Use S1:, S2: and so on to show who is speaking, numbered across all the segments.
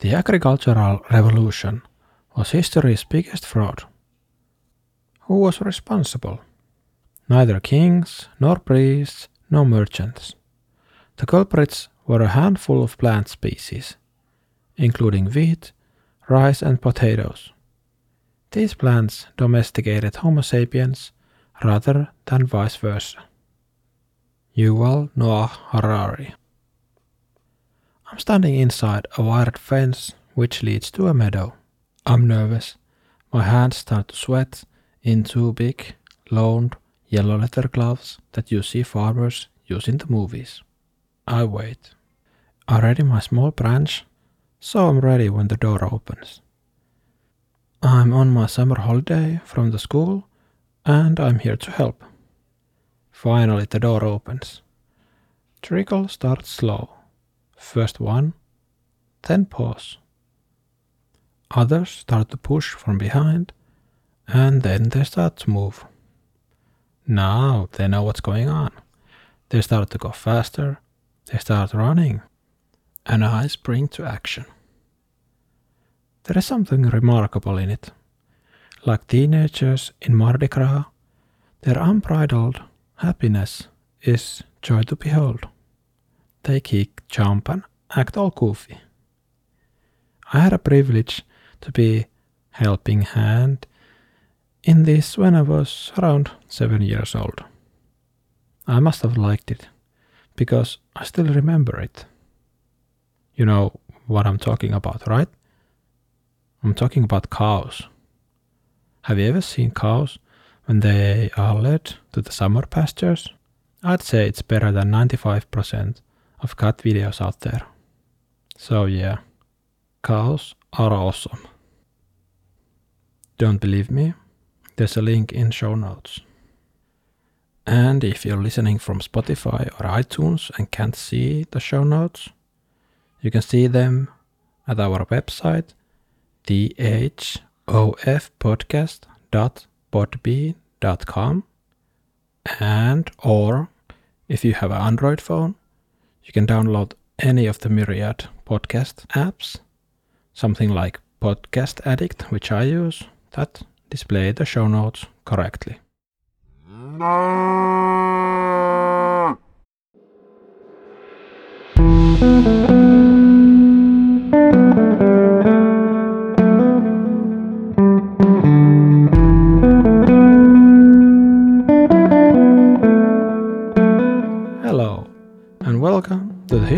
S1: The agricultural revolution was history's biggest fraud. Who was responsible? Neither kings, nor priests, nor merchants. The culprits were a handful of plant species, including wheat, rice, and potatoes. These plants domesticated Homo sapiens rather than vice versa. Yuval Noah Harari. I'm standing inside a wired fence which leads to a meadow. I'm nervous. My hands start to sweat in two big, loaned yellow leather gloves that you see farmers use in the movies. I wait. I ready my small branch, so I'm ready when the door opens. I'm on my summer holiday from the school and I'm here to help. Finally, the door opens. Trickle starts slow. First one, then pause. Others start to push from behind, and then they start to move. Now they know what's going on. They start to go faster, they start running, and I spring to action. There is something remarkable in it. Like teenagers in Mardi Gras, their unbridled happiness is joy to behold. They kick, jump, and act all goofy. I had a privilege to be helping hand in this when I was around seven years old. I must have liked it because I still remember it. You know what I'm talking about, right? I'm talking about cows. Have you ever seen cows when they are led to the summer pastures? I'd say it's better than 95% of cat videos out there. So, yeah, cows are awesome. Don't believe me? There's a link in show notes. And if you're listening from Spotify or iTunes and can't see the show notes, you can see them at our website thofpodcast.podbean.com and or if you have an Android phone, you can download any of the myriad podcast apps, something like Podcast Addict, which I use, that display the show notes correctly. Hello,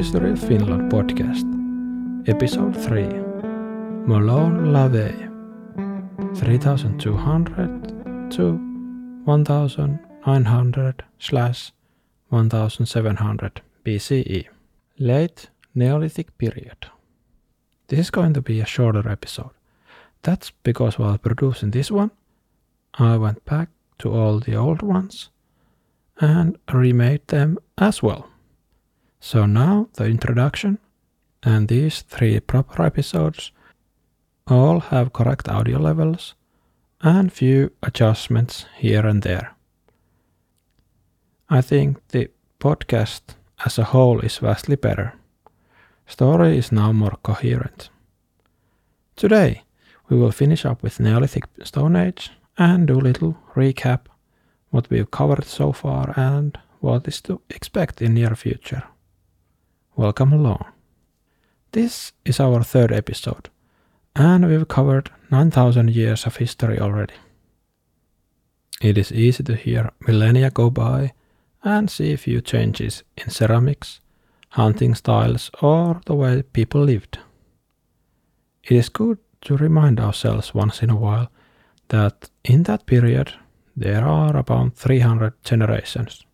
S1: History of Finland podcast, episode 3 Molon Labe 3200 to 1900 slash 1700 BCE, late Neolithic period. This is going to be a shorter episode. That's because while producing this one, I went back to all the old ones and remade them as well. So now the introduction and these three proper episodes all have correct audio levels and few adjustments here and there. I think the podcast as a whole is vastly better. Story is now more coherent. Today, we will finish up with Neolithic Stone Age and do a little recap what we've covered so far and what is to expect in near future. Welcome along. This is our third episode, and we've covered 9000 years of history already. It is easy to hear millennia go by and see a few changes in ceramics, hunting styles, or the way people lived. It is good to remind ourselves once in a while that in that period there are about 300 generations.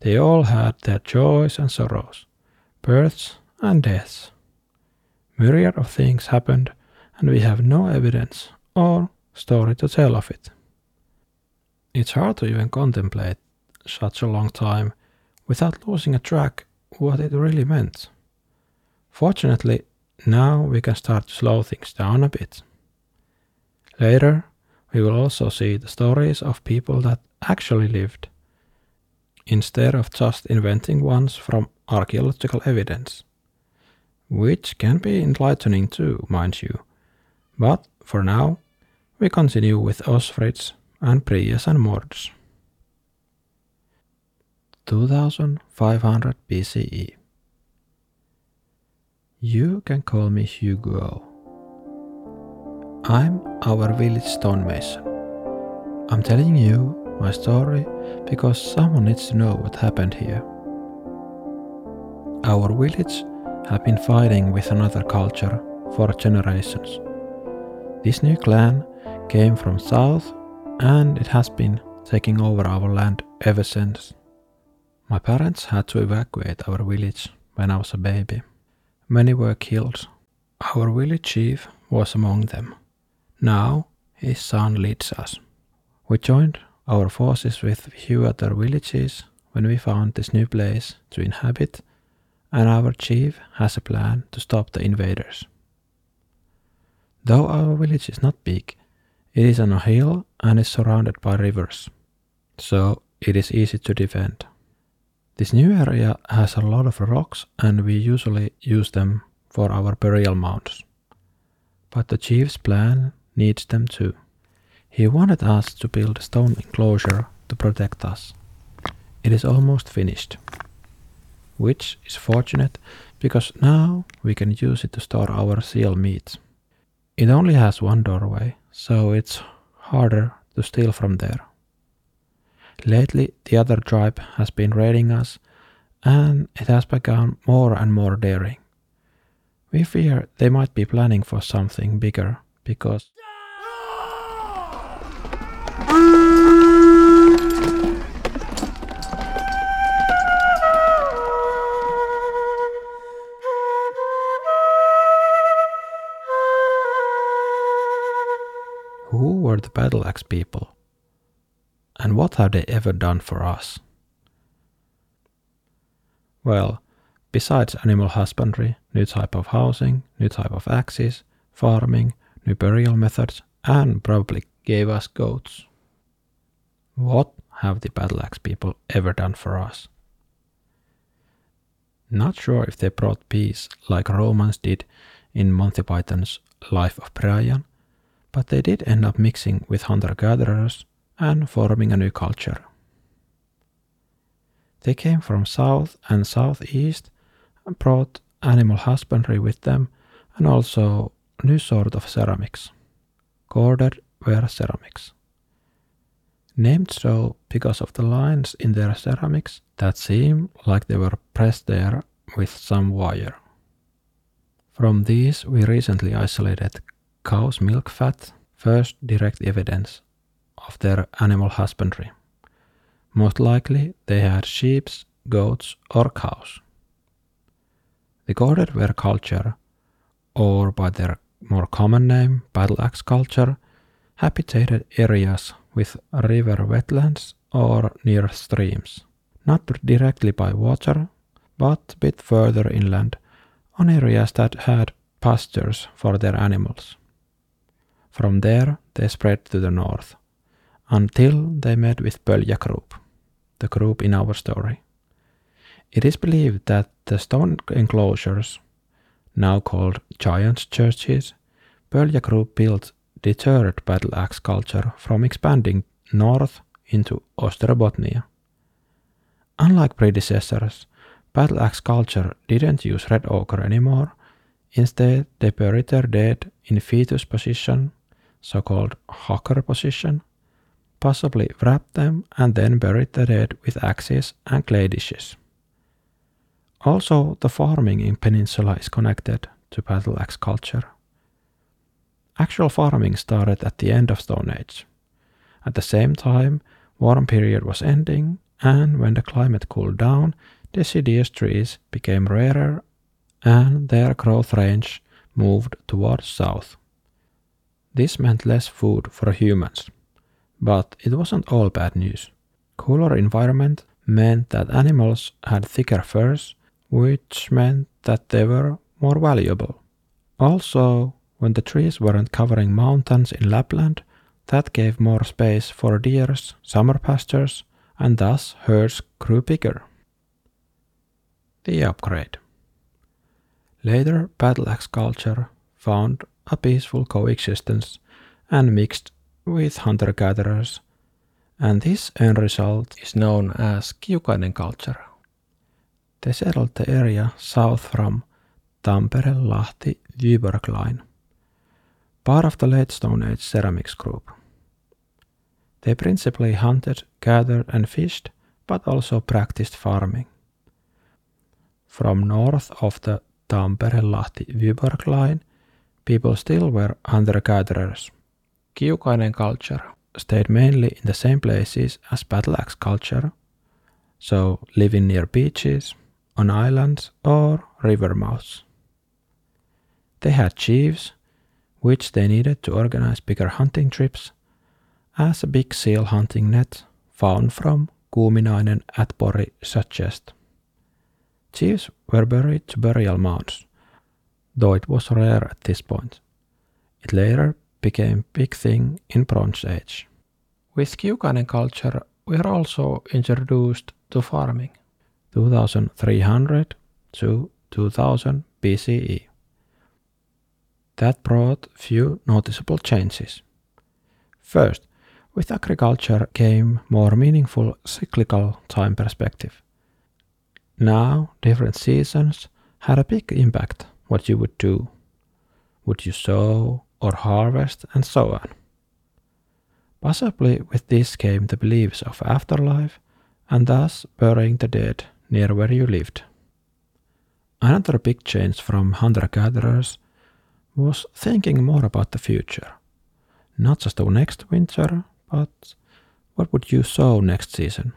S1: They all had their joys and sorrows, births and deaths. Myriad of things happened, and we have no evidence or story to tell of it. It's hard to even contemplate such a long time without losing a track what it really meant. Fortunately, now we can start to slow things down a bit. Later, we will also see the stories of people that actually lived, instead of just inventing ones from archaeological evidence. which can be enlightening too, mind you. But for now, we continue with Osfrids and Prias and Mords. 2500 BCE. You can call me Hugo. I'm our village stonemason. I'm telling you my story because someone needs to know what happened here. Our village have been fighting with another culture for generations. This new clan came from south and it has been taking over our land ever since. My parents had to evacuate our village when I was a baby. Many were killed. Our village chief was among them. Now his son leads us. We joined our forces with few other villages when we found this new place to inhabit, and our chief has a plan to stop the invaders. Though our village is not big, it is on a hill and is surrounded by rivers, so it is easy to defend. This new area has a lot of rocks and we usually use them for our burial mounds. But the chief's plan needs them too. He wanted us to build a stone enclosure to protect us. It is almost finished, which is fortunate because now we can use it to store our seal meat. It only has one doorway, so it's harder to steal from there. Lately, the other tribe has been raiding us, and it has become more and more daring. We fear they might be planning for something bigger because Who were the battle axe people? And what have they ever done for us? Well, besides animal husbandry, new type of housing, new type of axes, farming, new burial methods, and probably gave us goats. What have the battle axe people ever done for us? Not sure if they brought peace like Romans did in Monty Python's Life of Brian, but they did end up mixing with hunter gatherers and forming a new culture. They came from south and southeast and brought animal husbandry with them and also new sort of ceramics. Corded ware ceramics. Named so because of the lines in their ceramics that seem like they were pressed there with some wire. From these, we recently isolated cow's milk fat, first direct evidence of their animal husbandry. Most likely, they had sheep, goats, or cows. The corded culture, or by their more common name, battle axe culture, habitated areas with river wetlands or near streams, not directly by water, but a bit further inland on areas that had pastures for their animals. From there, they spread to the north until they met with Pöljä group, the group in our story. It is believed that the stone enclosures, now called giant churches, Pöljä group built deterred battle axe culture from expanding north into Ostrobothnia. Unlike predecessors, battle axe culture didn't use red ochre anymore. Instead, they buried their dead in fetus position, so called hocker position, possibly wrapped them and then buried the dead with axes and clay dishes. Also, the farming in Peninsula is connected to battle axe culture. Actual farming started at the end of Stone Age. At the same time, warm period was ending, and when the climate cooled down, deciduous trees became rarer and their growth range moved towards south. This meant less food for humans, but it wasn't all bad news. Cooler environment meant that animals had thicker furs, which meant that they were more valuable. Also, when the trees weren't covering mountains in Lapland, that gave more space for deer's summer pastures, and thus herds grew bigger. The upgrade. Later, battle axe culture found a peaceful coexistence and mixed with hunter gatherers, and this end result is known as Kiukainen culture. They settled the area south from Tampere-Lahti-Vyborg line, part of the late Stone Age ceramics group. They principally hunted, gathered, and fished, but also practiced farming. From north of the Tampere-Lahti-Vyborg line, people still were hunter-gatherers. Kiukainen culture stayed mainly in the same places as battle axe culture, so living near beaches, on islands, or river mouths. They had chiefs, which they needed to organize bigger hunting trips, as a big seal hunting net found from Kuuminainen at Pori suggests. Chiefs were buried to burial mounds, though it was rare at this point. It later became big thing in Bronze Age. With Kiukainen culture, we are also introduced to farming, 2300 to 2000 BCE. That brought few noticeable changes. First, with agriculture came more meaningful cyclical time perspective. Now, different seasons had a big impact what you would do. Would you sow or harvest and so on. Possibly with this came the beliefs of afterlife and thus burying the dead near where you lived. Another big change from hunter gatherers was thinking more about the future. Not just the next winter, but what would you sow next season?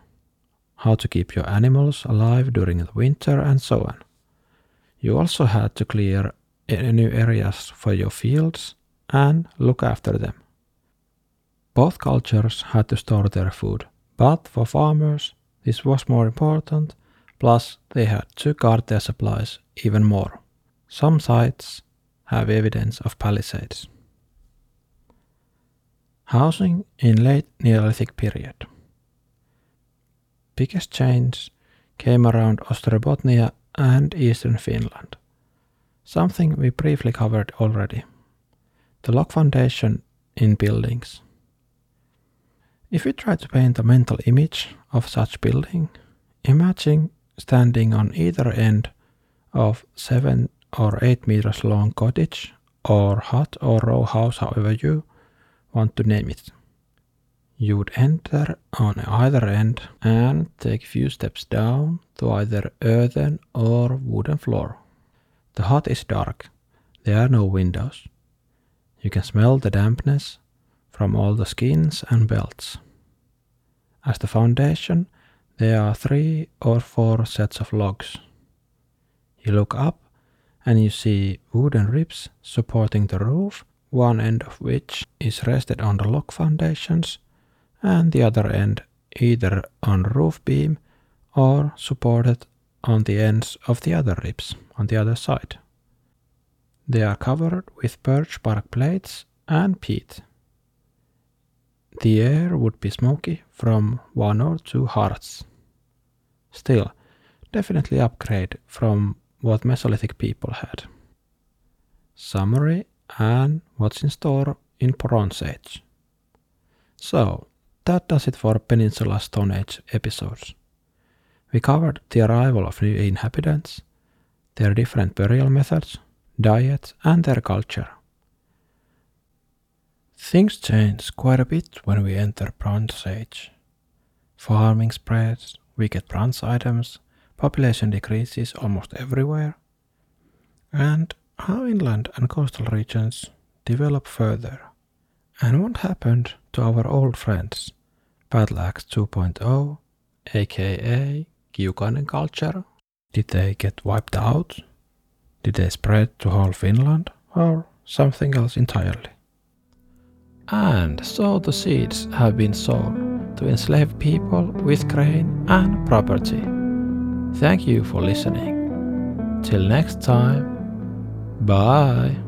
S1: how to keep your animals alive during the winter, and so on. You also had to clear new areas for your fields and look after them. Both cultures had to store their food, but for farmers, this was more important, plus, they had to guard their supplies even more. Some sites have evidence of palisades. Housing in late Neolithic period biggest change came around Ostrobothnia and eastern Finland, something we briefly covered already. The log foundation in buildings. If you try to paint a mental image of such building, imagine standing on either end of 7 or 8 meters long cottage or hut or row house, however you want to name it. You would enter on either end and take a few steps down to either earthen or wooden floor. The hut is dark. There are no windows. You can smell the dampness from all the skins and belts. As the foundation, there are three or four sets of logs. You look up and you see wooden ribs supporting the roof, one end of which is rested on the log foundations and the other end either on roof beam or supported on the ends of the other ribs on the other side. They are covered with birch bark plates and peat. The air would be smoky from one or two hearths. Still, definitely upgrade from what Mesolithic people had. Summary and what's in store in Bronze Age. So, that does it for Peninsula Stone Age episodes. We covered the arrival of new inhabitants, their different burial methods, diets, and their culture. Things change quite a bit when we enter Bronze Age. Farming spreads, we get bronze items, population decreases almost everywhere, and how inland and coastal regions develop further. And what happened to our old friends Battle 2.0, aka Kiukainen culture? Did they get wiped out? Did they spread to whole Finland? Or something else entirely? And so the seeds have been sown to enslave people with grain and property. Thank you for listening. Till next time, bye.